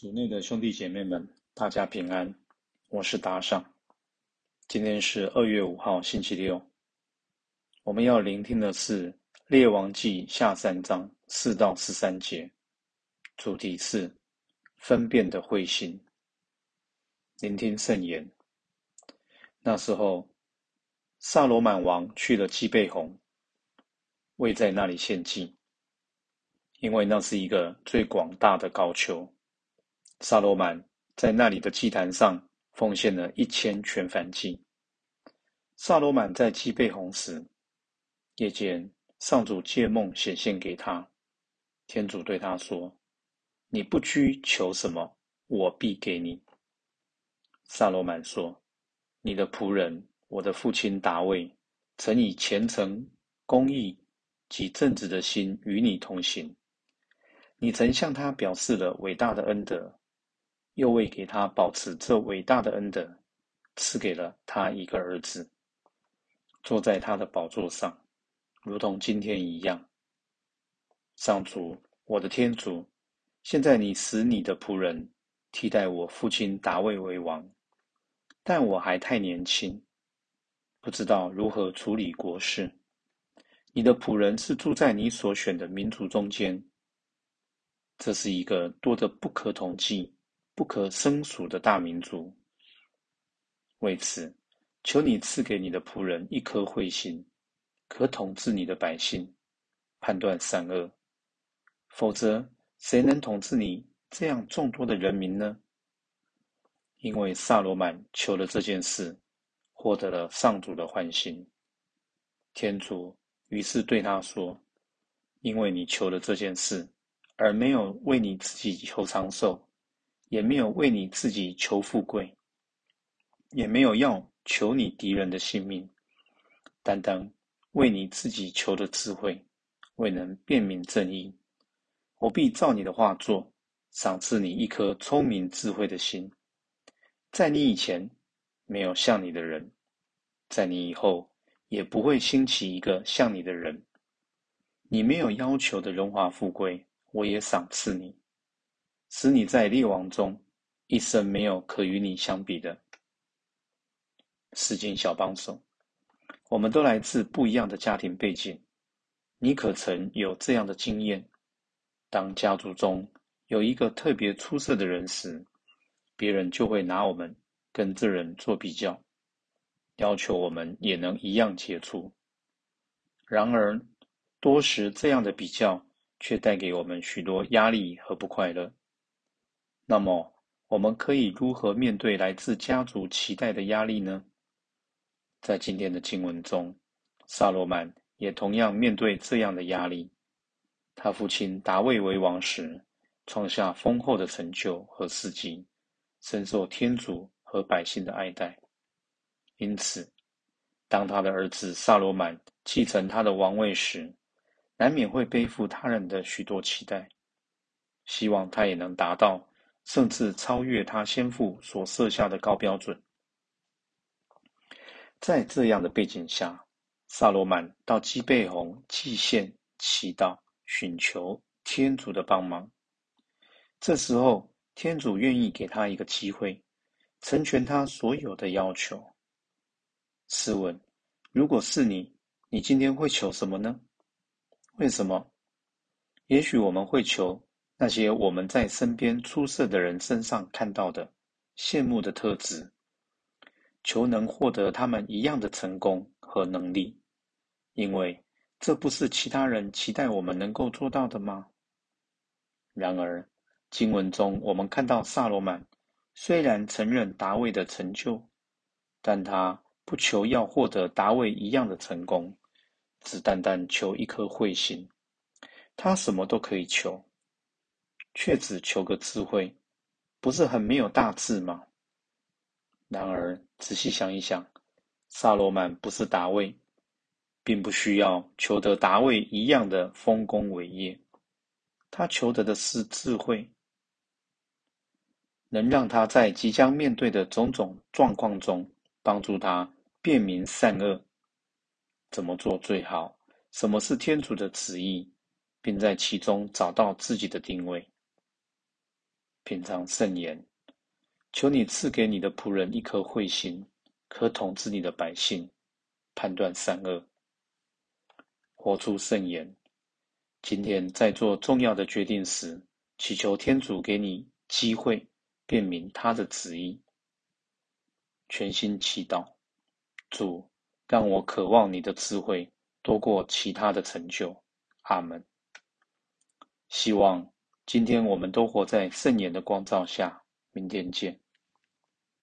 组内的兄弟姐妹们，大家平安，我是达尚。今天是二月五号，星期六。我们要聆听的是《列王记》下三章四到十三节，主题是分辨的慧心。聆听圣言。那时候，萨罗满王去了基贝红，未在那里献祭，因为那是一个最广大的高丘。萨罗曼在那里的祭坛上奉献了一千全燔祭。萨罗曼在基贝红时，夜间上主借梦显现给他，天主对他说：“你不拘求什么，我必给你。”萨罗曼说：“你的仆人，我的父亲达卫，曾以虔诚、公义及正直的心与你同行。你曾向他表示了伟大的恩德。”又为给他保持这伟大的恩德，赐给了他一个儿子，坐在他的宝座上，如同今天一样。上主，我的天主，现在你使你的仆人替代我父亲达卫为王，但我还太年轻，不知道如何处理国事。你的仆人是住在你所选的民族中间，这是一个多得不可统计。不可胜数的大民族。为此，求你赐给你的仆人一颗慧心，可统治你的百姓，判断善恶。否则，谁能统治你这样众多的人民呢？因为萨罗曼求了这件事，获得了上主的欢心。天主于是对他说：“因为你求了这件事，而没有为你自己求长寿。”也没有为你自己求富贵，也没有要求你敌人的性命，单单为你自己求的智慧，未能辨明正义。我必照你的话做，赏赐你一颗聪明智慧的心。在你以前没有像你的人，在你以后也不会兴起一个像你的人。你没有要求的荣华富贵，我也赏赐你。使你在列王中一生没有可与你相比的。世经小帮手，我们都来自不一样的家庭背景。你可曾有这样的经验？当家族中有一个特别出色的人时，别人就会拿我们跟这人做比较，要求我们也能一样杰出。然而，多时这样的比较却带给我们许多压力和不快乐。那么，我们可以如何面对来自家族期待的压力呢？在今天的经文中，萨罗曼也同样面对这样的压力。他父亲达卫为王时，创下丰厚的成就和事迹，深受天主和百姓的爱戴。因此，当他的儿子萨罗曼继承他的王位时，难免会背负他人的许多期待，希望他也能达到。甚至超越他先父所设下的高标准。在这样的背景下，萨罗曼到基贝红祭献、祈祷、寻求天主的帮忙。这时候，天主愿意给他一个机会，成全他所有的要求。试问，如果是你，你今天会求什么呢？为什么？也许我们会求。那些我们在身边出色的人身上看到的羡慕的特质，求能获得他们一样的成功和能力，因为这不是其他人期待我们能够做到的吗？然而，经文中我们看到萨罗曼虽然承认达卫的成就，但他不求要获得达卫一样的成功，只单单求一颗慧心。他什么都可以求。却只求个智慧，不是很没有大志吗？然而仔细想一想，萨罗曼不是达卫，并不需要求得达卫一样的丰功伟业，他求得的是智慧，能让他在即将面对的种种状况中帮助他辨明善恶，怎么做最好，什么是天主的旨意，并在其中找到自己的定位。品尝圣言。求你赐给你的仆人一颗慧心，可统治你的百姓，判断善恶，活出圣言。今天在做重要的决定时，祈求天主给你机会，辨明他的旨意。全心祈祷，主让我渴望你的智慧多过其他的成就。阿门。希望今天我们都活在圣言的光照下。明天见。